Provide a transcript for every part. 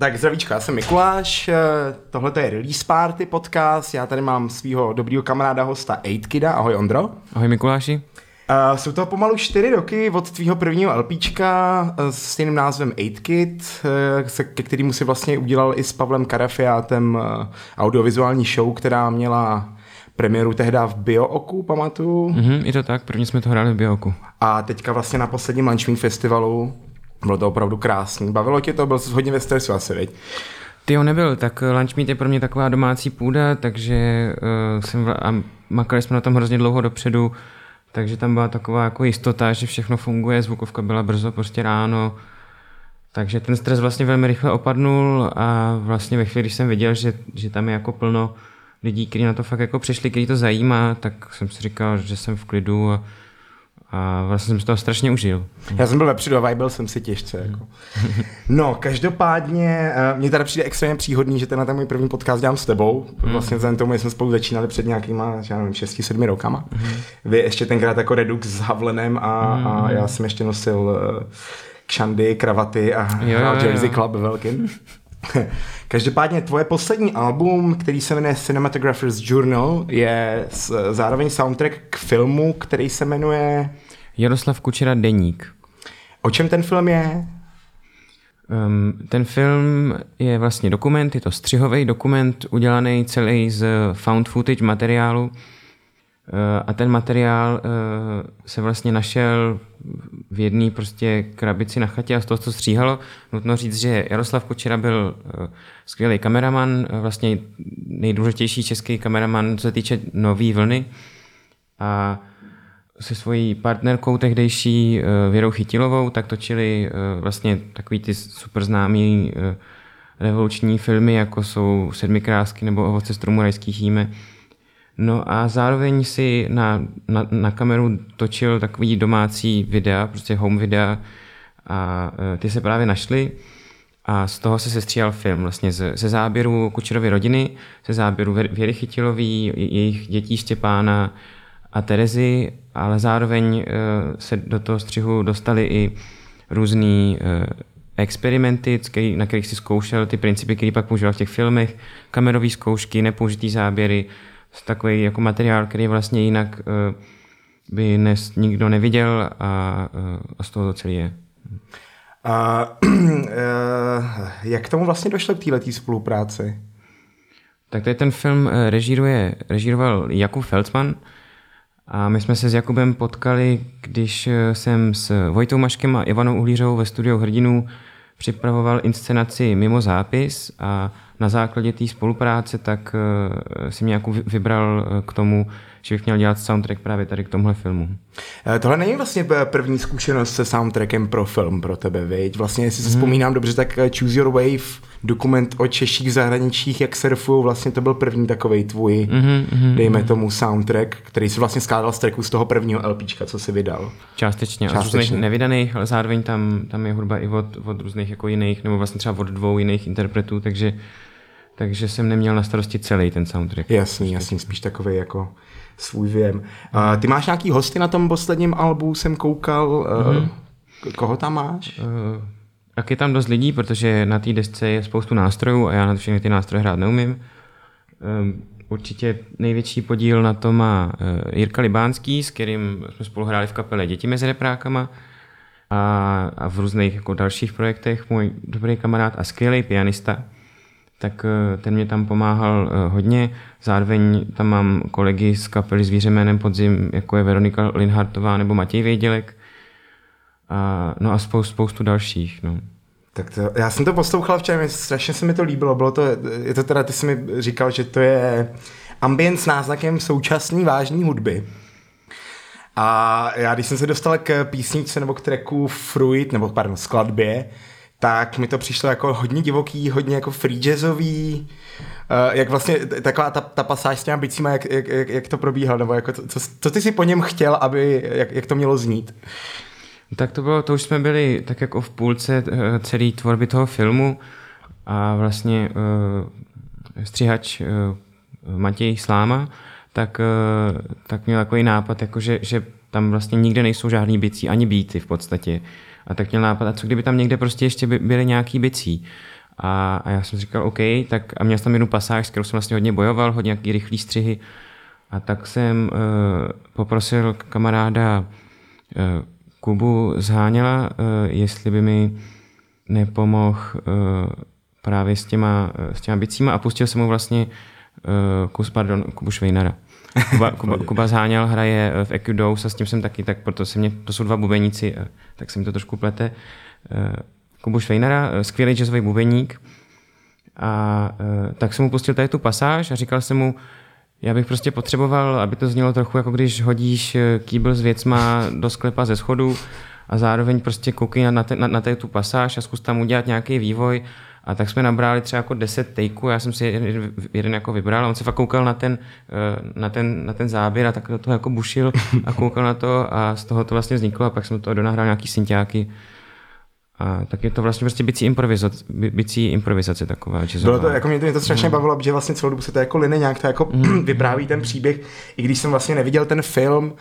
Tak zdravíčka, já jsem Mikuláš, eh, tohle je Release Party podcast, já tady mám svého dobrýho kamaráda hosta 8Kida, ahoj Ondro. Ahoj Mikuláši. Uh, jsou to pomalu čtyři roky od tvýho prvního LPčka uh, s stejným názvem 8Kid, uh, se, ke kterému si vlastně udělal i s Pavlem Karafiátem uh, audiovizuální show, která měla premiéru tehdy v Biooku, pamatuju. Mhm, je to tak, první jsme to hráli v Biooku. A teďka vlastně na posledním Lunchmeet festivalu bylo to opravdu krásný. Bavilo tě to, byl jsi hodně ve stresu asi, veď? Ty jo, nebyl, tak Lunch Meet je pro mě taková domácí půda, takže uh, jsem, vla- a makali jsme na tom hrozně dlouho dopředu, takže tam byla taková jako jistota, že všechno funguje, zvukovka byla brzo, prostě ráno, takže ten stres vlastně velmi rychle opadnul a vlastně ve chvíli, když jsem viděl, že, že tam je jako plno lidí, kteří na to fakt jako přišli, kteří to zajímá, tak jsem si říkal, že jsem v klidu a, a vlastně jsem si toho strašně užil. Já jsem byl vepředu a vibil jsem si těžce. Jako. No, každopádně, uh, mně teda přijde extrémně příhodný, že tenhle ten můj první podcast dělám s tebou. Vlastně vzhledem tomu, že jsme spolu začínali před nějakýma, já nevím, 6-7 rokama. Vy ještě tenkrát jako Redux s Havlenem a, a já jsem ještě nosil uh, kšandy, kravaty a Jo, jo, jo. Jersey Club velkým. Každopádně tvoje poslední album, který se jmenuje Cinematographer's Journal, je zároveň soundtrack k filmu, který se jmenuje... Jaroslav Kučera Deník. O čem ten film je? Um, ten film je vlastně dokument, je to střihový dokument udělaný celý z found footage materiálu a ten materiál uh, se vlastně našel v jedné prostě krabici na chatě a z toho, co stříhalo, nutno říct, že Jaroslav Kučera byl uh, skvělý kameraman, vlastně nejdůležitější český kameraman, co se týče nový vlny a se svojí partnerkou tehdejší Věrou Chytilovou, tak točili vlastně takový ty super známý revoluční filmy, jako jsou Sedmi krásky nebo Ovoce stromu rajských. No a zároveň si na, na, na kameru točil takový domácí videa, prostě home videa a uh, ty se právě našly. A z toho se sestříhal film, vlastně ze, ze záběru Kučerovy rodiny, ze záběru Vě- Věry Chytilový, je- jejich dětí Štěpána a Terezy, ale zároveň uh, se do toho střihu dostali i různý uh, experimenty, na kterých si zkoušel ty principy, které pak používal v těch filmech, kamerové zkoušky, nepoužitý záběry, takový jako materiál, který vlastně jinak uh, by nes, nikdo neviděl a, uh, a z toho to celé je. A jak k tomu vlastně došlo k této spolupráci? Tak tady ten film eh, režíruje, režíroval Jakub Feldman a my jsme se s Jakubem potkali, když eh, jsem s Vojtou Maškem a Ivanou Uhlířovou ve studiu Hrdinů připravoval inscenaci Mimo zápis a na základě té spolupráce tak eh, si mě vy- vybral eh, k tomu, že bych měl dělat soundtrack právě tady k tomuhle filmu. Eh, Tohle není vlastně první zkušenost se soundtrackem pro film pro tebe, viď? Vlastně, jestli si vzpomínám dobře, tak eh, Choose Your Wave, dokument o Češích v zahraničích, jak surfují, vlastně to byl první takovej tvůj, Mhm, mhm. dejme tomu soundtrack, který si vlastně skládal z tracku z toho prvního LPčka, co si vydal. Částečně, Částečně. různých nevydaných, ale zároveň tam, tam je hudba i od, od různých jako jiných, nebo vlastně třeba od dvou jiných interpretů, takže, takže jsem neměl na starosti celý ten soundtrack. Jasný, jasný, spíš takový jako svůj věm. Ty máš nějaký hosty na tom posledním albu, jsem koukal. Uh, Koho tam máš? Uh, tak je tam dost lidí, protože na té desce je spoustu nástrojů a já na všechny ty nástroje hrát neumím. Um, určitě největší podíl na to má uh, Jirka Libánský, s kterým jsme spolu hráli v kapele Děti mezi reprákama a, a v různých jako dalších projektech. Můj dobrý kamarád a skvělý pianista, tak eh, ten mě tam pomáhal eh, hodně. Zároveň tam mám kolegy z kapely Zvíře jménem Podzim, jako je Veronika Linhartová nebo Matěj Vědělek. A, no a spoustu, spoustu dalších. No. Tak to, já jsem to poslouchal včera, strašně se mi to líbilo, bylo to, je to teda, ty jsi mi říkal, že to je ambient s náznakem současné vážné hudby. A já, když jsem se dostal k písničce nebo k tracku Fruit, nebo pardon, skladbě, tak mi to přišlo jako hodně divoký, hodně jako free jazzový, Uh, jak vlastně taková ta, ta pasáž s těma bicíma, jak, jak, jak, jak to probíhalo, nebo jako co, co, ty si po něm chtěl, aby, jak, jak to mělo znít? Tak to bylo, to už jsme byli tak jako v půlce eh, celé tvorby toho filmu a vlastně uh, stříhač uh, Matěj Sláma, tak, uh, tak měl takový nápad, jako že, že tam vlastně nikde nejsou žádný bicí, ani bíty v podstatě. A tak měl nápad, a co kdyby tam někde prostě ještě by, byly nějaký bicí. A, a já jsem říkal, OK, tak a měl jsem tam jednu pasáž, s kterou jsem vlastně hodně bojoval, hodně nějaký rychlý střihy. A tak jsem uh, poprosil kamaráda uh, Kubu Zháněla, uh, jestli by mi nepomohl uh, právě s těma, s těma bicíma a pustil jsem mu vlastně uh, kus, pardon, Kubu Švejnara. Kuba, Kuba, Kuba Zháněl hraje v Equidose a s tím jsem taky, tak proto se mě, to jsou dva bubeníci, tak se mi to trošku plete. Uh, Kubu Švejnara, skvělý jazzový bubeník. A tak jsem mu pustil tady tu pasáž a říkal jsem mu, já bych prostě potřeboval, aby to znělo trochu jako když hodíš kýbl s věcma do sklepa ze schodu a zároveň prostě koukej na, te, na, na tu pasáž a zkus tam udělat nějaký vývoj. A tak jsme nabrali třeba jako 10 takeů, já jsem si jeden, jeden jako vybral a on se fakt koukal na ten, na ten, na ten záběr a tak do toho jako bušil a koukal na to a z toho to vlastně vzniklo a pak jsem to donahrál nějaký synťáky a tak je to vlastně prostě bicí improvizace, bicí improvizace taková. Bylo to, jako mě to, mě to strašně mm. bavilo, že vlastně celou dobu se to jako line nějak to jako mm. vypráví ten příběh, i když jsem vlastně neviděl ten film,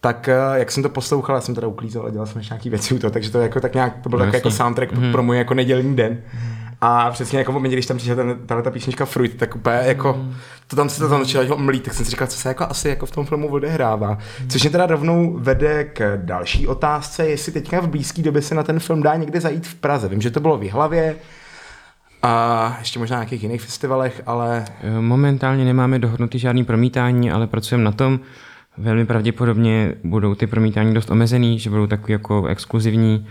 tak eh, jak jsem to poslouchal, já jsem teda uklízel a dělal jsem ještě nějaký věci u toho, takže to jako tak nějak, to byl no, jako soundtrack mm. pro můj jako nedělní den. Mm. A přesně jako momentě, když tam přišla ten, tahle ta písnička Fruit, tak úplně jako, mm. to tam se to tam začalo mlít, tak jsem si říkal, co se jako asi jako v tom filmu odehrává. Mm. Což mě teda rovnou vede k další otázce, jestli teďka v blízké době se na ten film dá někde zajít v Praze. Vím, že to bylo v Jihlavě, a ještě možná na nějakých jiných festivalech, ale... Momentálně nemáme dohodnutý žádný promítání, ale pracujeme na tom. Velmi pravděpodobně budou ty promítání dost omezený, že budou takový jako exkluzivní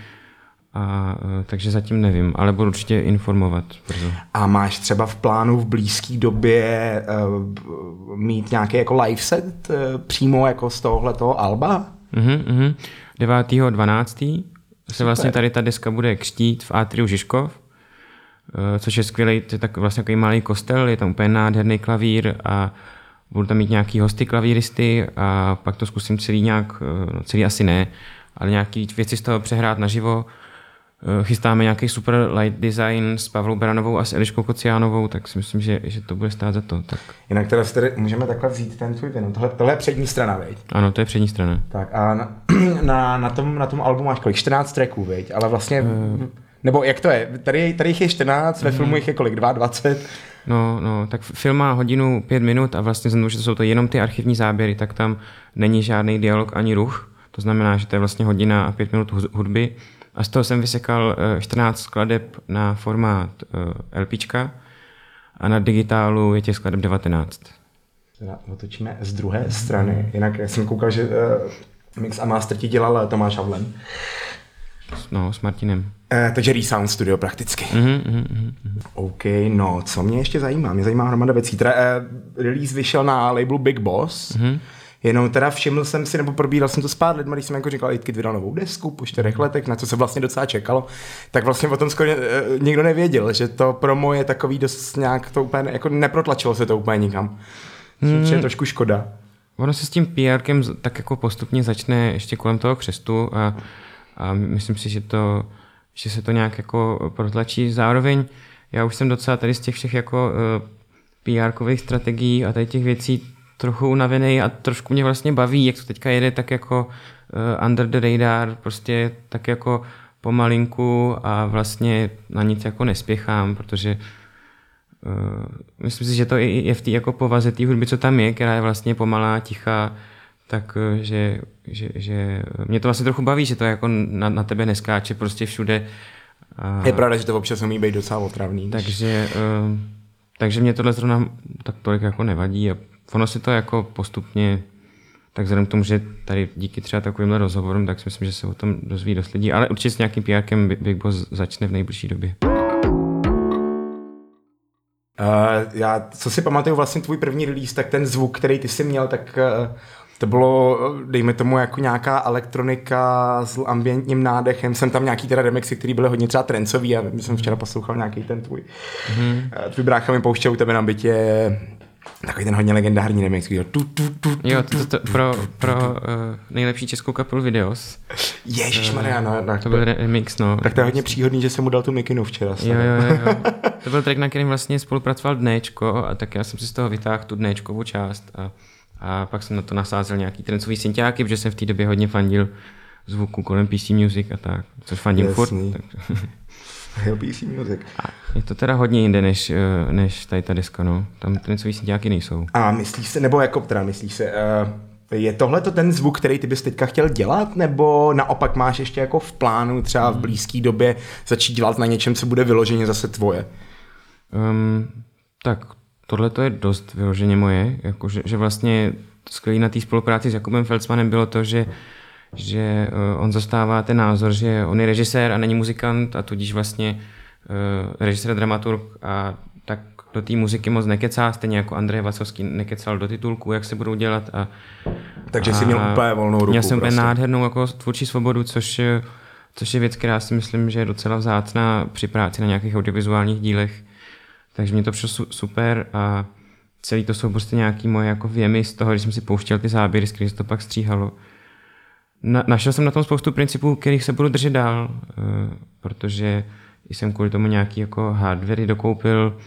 a, e, takže zatím nevím, ale budu určitě informovat. Brzo. A máš třeba v plánu v blízké době uh, mít nějaký jako live set uh, přímo jako z tohohletoho alba? Mhm, mhm. 9.12. se vlastně tady ta deska bude křtít v Atriu Žižkov, uh, což je skvělý, to je tak vlastně takový malý kostel, je tam úplně nádherný klavír a budu tam mít nějaký hosty klavíristy a pak to zkusím celý nějak, no celý asi ne, ale nějaký věci z toho přehrát naživo Eh, chystáme nějaký super light design s Pavlou Branovou a s Eliškou Kociánovou, tak si myslím, že, že to bude stát za to. Tak. Jinak teda tady můžeme takhle vzít ten tvůj vinu. Tohle, tohle je přední strana, veď? Ano, to je přední strana. Tak a na, na, na, tom, na tom albu máš kolik? 14 tracků, veď? Ale vlastně, uh, nebo jak to je? Tady, tady jich je 14, ve uh, filmu jich je kolik? 22? No, no, tak film má hodinu pět minut a vlastně znovu, že to jsou to jenom ty archivní záběry, tak tam není žádný dialog ani ruch. To znamená, že to je vlastně hodina a pět minut hudby a z toho jsem vysekal 14 eh, skladeb na formát eh, LPčka a na digitálu je těch skladeb 19. Teda otočíme z druhé strany. Jinak jsem koukal, že uh, mix a master ti dělal Tomáš Havlen. No, s Martinem. Uh, takže Resound Studio prakticky. Mm-hmm, mm-hmm. OK, no, co mě ještě zajímá? Mě zajímá hromada věcí. Teda, uh, release vyšel na labelu Big Boss. Mm-hmm. Jenom teda všiml jsem si, nebo probíral jsem to s pár lidmi, když jsem jako říkal, Jitkit vydal novou desku po čtyřech letech, na co se vlastně docela čekalo, tak vlastně o tom skoro e, nikdo nevěděl, že to promo je takový dost nějak to úplně, jako neprotlačilo se to úplně nikam. Hmm. je trošku škoda. Ono se s tím PRkem tak jako postupně začne ještě kolem toho křestu a, a myslím si, že to, že se to nějak jako protlačí. Zároveň já už jsem docela tady z těch všech jako uh, PR-kových strategií a tady těch věcí trochu unavený a trošku mě vlastně baví, jak to teďka jede tak jako uh, under the radar, prostě tak jako pomalinku a vlastně na nic jako nespěchám, protože uh, myslím si, že to je v té jako povaze té hudby, co tam je, která je vlastně pomalá, tichá, tak uh, že, že, že mě to vlastně trochu baví, že to jako na, na tebe neskáče prostě všude. A, je pravda, že to občas umí být docela otravný. Takže, uh, takže mě tohle zrovna tak tolik jako nevadí a ono si to jako postupně, tak vzhledem k tomu, že tady díky třeba takovýmhle rozhovorům, tak si myslím, že se o tom dozví dost lidí, ale určitě s nějakým PRkem Big Boss začne v nejbližší době. Uh, já, co si pamatuju vlastně tvůj první release, tak ten zvuk, který ty jsi měl, tak uh, to bylo, dejme tomu, jako nějaká elektronika s ambientním nádechem. Jsem tam nějaký teda remixy, který byly hodně třeba trencový a jsem včera poslouchal nějaký ten tvůj. Mm-hmm. Tvůj brácha mi pouštěl u tebe na bytě Takový ten hodně legendární remix, tu, tu, tu, tu, Jo, to, to, to pro, pro uh, nejlepší českou kapelu Videos. Ježišmarja, no, no. To byl remix, no. Tak to je hodně příhodný, že jsem mu dal tu mikinu včera. Jo, jo, jo, jo. To byl track, na kterým vlastně spolupracoval Dnéčko a tak já jsem si z toho vytáhl tu Dnéčkovou část a, a pak jsem na to nasázel nějaký trencový synťáky, protože jsem v té době hodně fandil zvuku kolem PC Music a tak, což fandím Jasný. furt. Tak... PC Music. A je to teda hodně jinde než, eh, než tady ta deska, no. Tam ty něco nějaký nejsou. A myslíš se, nebo jako teda myslíš se, uh, je tohle to ten zvuk, který ty bys teďka chtěl dělat, nebo naopak máš ještě jako v plánu třeba v blízké době začít dělat na něčem, co bude vyloženě zase tvoje? Um, tak tohle to je dost vyloženě moje, jako že, že vlastně skvělý na té spolupráci s Jakubem Felsmanem bylo to, že že uh, on zastává ten názor, že on je režisér a není muzikant a tudíž vlastně uh, režisér, dramaturg a tak do té muziky moc nekecá, stejně jako Andrej Vacovský nekecal do titulku, jak se budou dělat. A, Takže a jsi měl úplně volnou ruku. Měl jsem prostě. nádhernou jako tvůrčí svobodu, což, což je věc, která si myslím, že je docela vzácná při práci na nějakých audiovizuálních dílech. Takže mě to přišlo super a celý to jsou prostě nějaký moje jako věmy z toho, když jsem si pouštěl ty záběry, z kterých se to pak stříhalo. Na, našel jsem na tom spoustu principů, kterých se budu držet dál, uh, protože jsem kvůli tomu nějaký jako hardware dokoupil,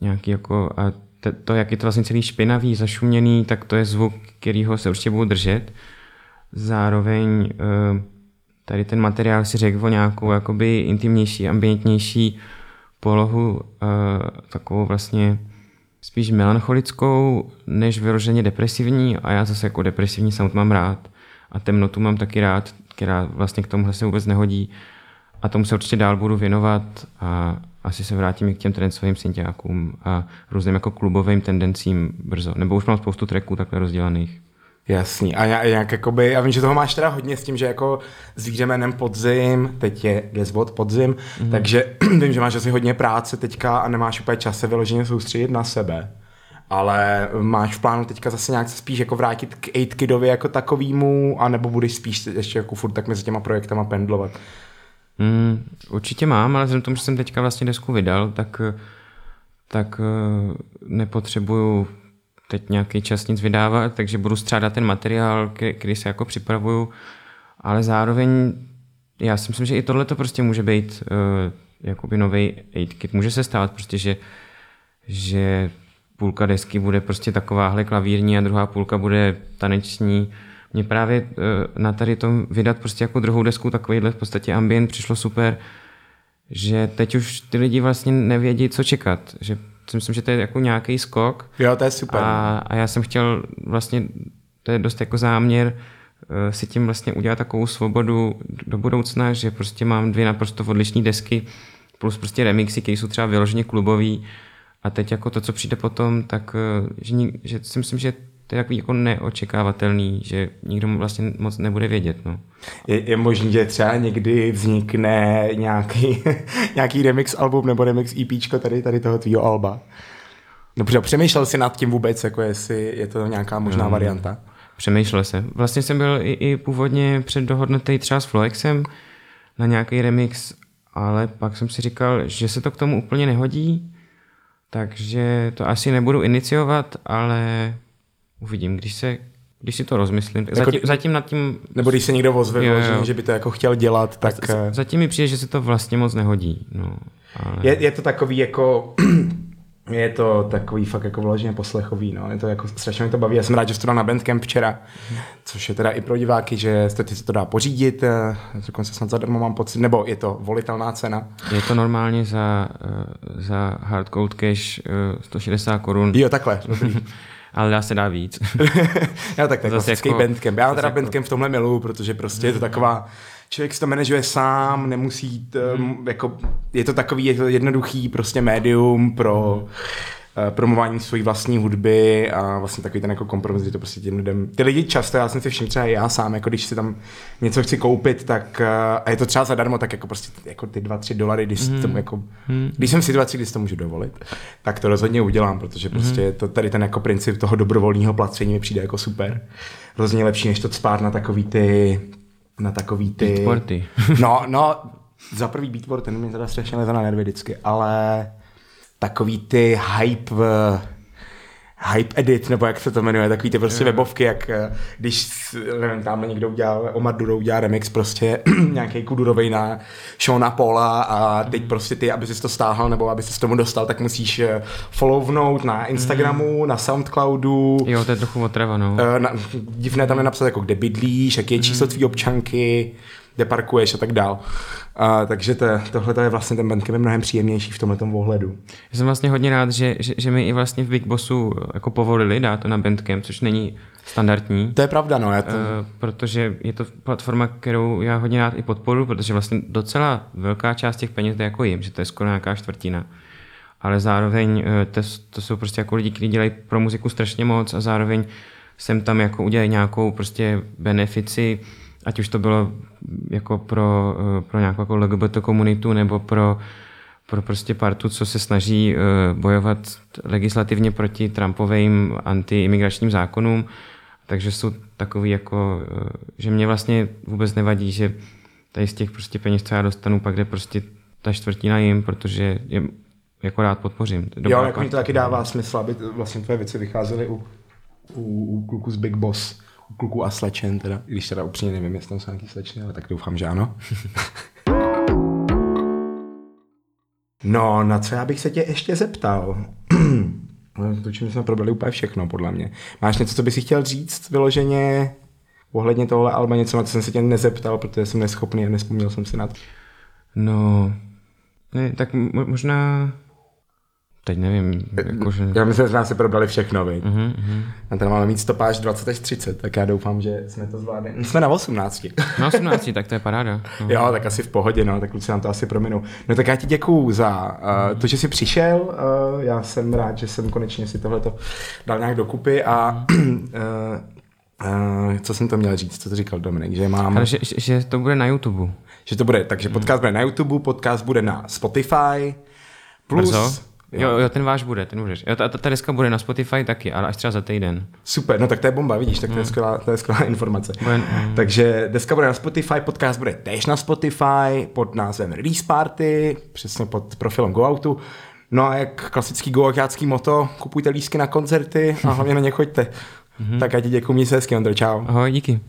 nějaký jako a to, to, jak je to vlastně celý špinavý, zašuměný, tak to je zvuk, kterýho se určitě budu držet. Zároveň uh, tady ten materiál si řekl o nějakou jakoby intimnější, ambientnější polohu, uh, takovou vlastně spíš melancholickou, než vyroženě depresivní a já zase jako depresivní sound mám rád a temnotu mám taky rád, která vlastně k tomuhle se vůbec nehodí a tomu se určitě dál budu věnovat a asi se vrátím i k těm trendovým syntiákům a různým jako klubovým tendencím brzo. Nebo už mám spoustu tracků takhle rozdělaných. Jasný. A nějak jakoby, já vím, že toho máš teda hodně s tím, že jako s jménem podzim, teď je Gezbot podzim, mm-hmm. takže vím, že máš asi hodně práce teďka a nemáš úplně čas se vyloženě soustředit na sebe. Ale máš v plánu teďka zase nějak se spíš jako vrátit k 8 Kidovi jako takovýmu, anebo budeš spíš ještě jako furt tak mezi těma projektama pendlovat? Mm, určitě mám, ale vzhledem tomu, že jsem teďka vlastně desku vydal, tak, tak eh, nepotřebuju teď nějaký čas nic vydávat, takže budu střádat ten materiál, který se jako připravuju, ale zároveň já si myslím, že i tohle to prostě může být uh, jakoby nový 8-kit. Může se stát prostě, že, že půlka desky bude prostě takováhle klavírní a druhá půlka bude taneční. Mně právě uh, na tady tom vydat prostě jako druhou desku takovýhle v podstatě ambient přišlo super, že teď už ty lidi vlastně nevědí, co čekat. Že si myslím, že to je jako nějaký skok. Jo, to je super. A, a já jsem chtěl vlastně, to je dost jako záměr, uh, si tím vlastně udělat takovou svobodu do budoucna, že prostě mám dvě naprosto odlišné desky plus prostě remixy, které jsou třeba vyloženě klubový a teď jako to, co přijde potom, tak uh, že, že si myslím, že to je takový jako neočekávatelný, že nikdo vlastně moc nebude vědět. No. Je, je možné, že třeba někdy vznikne nějaký, nějaký remix album nebo remix EP tady, tady toho tvýho alba. Dobře, přemýšlel jsi nad tím vůbec, jako jestli je to nějaká možná um, varianta? Přemýšlel jsem. Vlastně jsem byl i, i původně předdohodnutý třeba s Floexem na nějaký remix, ale pak jsem si říkal, že se to k tomu úplně nehodí, takže to asi nebudu iniciovat, ale Uvidím, když se když si to rozmyslím. Jako, zatím, zatím nad tím... Nebo když se někdo ozve, jo, jo. že by to jako chtěl dělat, tak... Z, zatím mi přijde, že se to vlastně moc nehodí. No, ale... je, je to takový jako... je to takový fakt jako vloženě poslechový, no. Je to jako strašně mi to baví. Já jsem rád, že jsi to dal na Bandcamp včera, což je teda i pro diváky, že jste se to dá pořídit, eh, dokonce snad zadarmo mám pocit, nebo je to volitelná cena. Je to normálně za, eh, za hard code cash 160 eh, korun. Jo, takhle. ale dá se dá víc. já tak, tak klasický jako, Bandcamp. Já teda jako... Bandcamp v tomhle miluju, protože prostě je to taková, člověk si to manažuje sám, nemusí, jít, hmm. jako, je to takový je to jednoduchý prostě médium pro Eh, promování své vlastní hudby a vlastně takový ten jako kompromis, že to prostě těm lidem, ty lidi často, já jsem si všiml třeba já sám, jako když si tam něco chci koupit, tak eh, a je to třeba zadarmo, tak jako prostě jako ty dva, tři dolary, když, mm. tomu jako, mm. když jsem v situaci, kdy si to můžu dovolit, tak to rozhodně udělám, protože prostě mm. to, tady ten jako princip toho dobrovolného placení mi přijde jako super. Rozhodně lepší, než to spát na takový ty, na takový ty... Beatporty. no, no, za prvý beatport, ten mi teda strašně leze na nervy vždycky, ale takový ty hype hype edit, nebo jak se to jmenuje, takový ty prostě webovky, jak eh, když, nevím, tam někdo udělal, Omar Duro udělal remix prostě nějaký kudurovej na Shona Paula a teď prostě ty, aby si to stáhl nebo aby se tomu dostal, tak musíš eh, follownout na Instagramu, mm. na Soundcloudu. Jo, to je trochu otrava, no. Eh, na, divné tam je napsat jako kde bydlíš, jaký je číslo mm. tvý občanky, kde parkuješ a tak dál. A, takže to, tohle je vlastně ten Bandcamp je mnohem příjemnější v tomhle ohledu. Já jsem vlastně hodně rád, že, že, že mi i vlastně v Big Bossu jako povolili dát to na Bandcamp, což není standardní. To je pravda, no. Já to... Uh, protože je to platforma, kterou já hodně rád i podporu, protože vlastně docela velká část těch peněz jde jako jim, že to je skoro nějaká čtvrtina. Ale zároveň uh, to, to jsou prostě jako lidi, kteří dělají pro muziku strašně moc a zároveň jsem tam jako udělají nějakou prostě benefici, ať už to bylo jako pro, uh, pro nějakou jako LGBT komunitu nebo pro pro prostě partu, co se snaží uh, bojovat legislativně proti Trumpovým antiimigračním zákonům, takže jsou takový jako, eh, že mě vlastně vůbec nevadí, že tady z těch prostě peněz, co já dostanu, pak jde prostě ta čtvrtina jim, protože je jako rád podpořím. Jo, jako mi to taky dává smysl, aby vlastně tvoje věci vycházely u, u, u kluku z Big Boss, kluku a slečen teda, i když teda upřímně nevím, jestli tam jsou nějaký slečny, ale tak doufám, že ano. no, na co já bych se tě ještě zeptal? To, čím jsme probrali úplně všechno, podle mě. Máš něco, co bys chtěl říct vyloženě ohledně tohle alba, něco, na co jsem se tě nezeptal, protože jsem neschopný a nespomněl jsem si na to. No, ne, tak možná Teď nevím. Jakože... Já myslím, že jsme asi probrali všechno, viď? Uh-huh, uh-huh. A tady máme mít stopáž 20 až 30, tak já doufám, že jsme to zvládli. Jsme na 18. Na 18, tak to je paráda. Uh-huh. Jo, tak asi v pohodě, no, tak kluci nám to asi prominou. No tak já ti děkuju za uh, to, že jsi přišel. Uh, já jsem rád, že jsem konečně si tohleto dal nějak dokupy a uh, Uh, co jsem to měl říct, co to říkal Dominik, že mám... Ale že, že to bude na YouTube. Že to bude, takže podcast bude na YouTube, podcast bude na Spotify, plus... Brzo? Jo, jo, ten váš bude, ten budeš. Jo, ta, ta, ta deska bude na Spotify taky, ale až třeba za týden. Super, no tak to je bomba, vidíš, tak to je hmm. skvělá, to je skvělá informace. Bude, mm. Takže deska bude na Spotify, podcast bude též na Spotify pod názvem Release Party, přesně pod profilem Go Outu. No a jak klasický goaťácký moto, kupujte lísky na koncerty a hlavně na ně choďte. Mm-hmm. Tak já ti děkuji, měj se hezky, Ondro, čau. Ahoj, díky.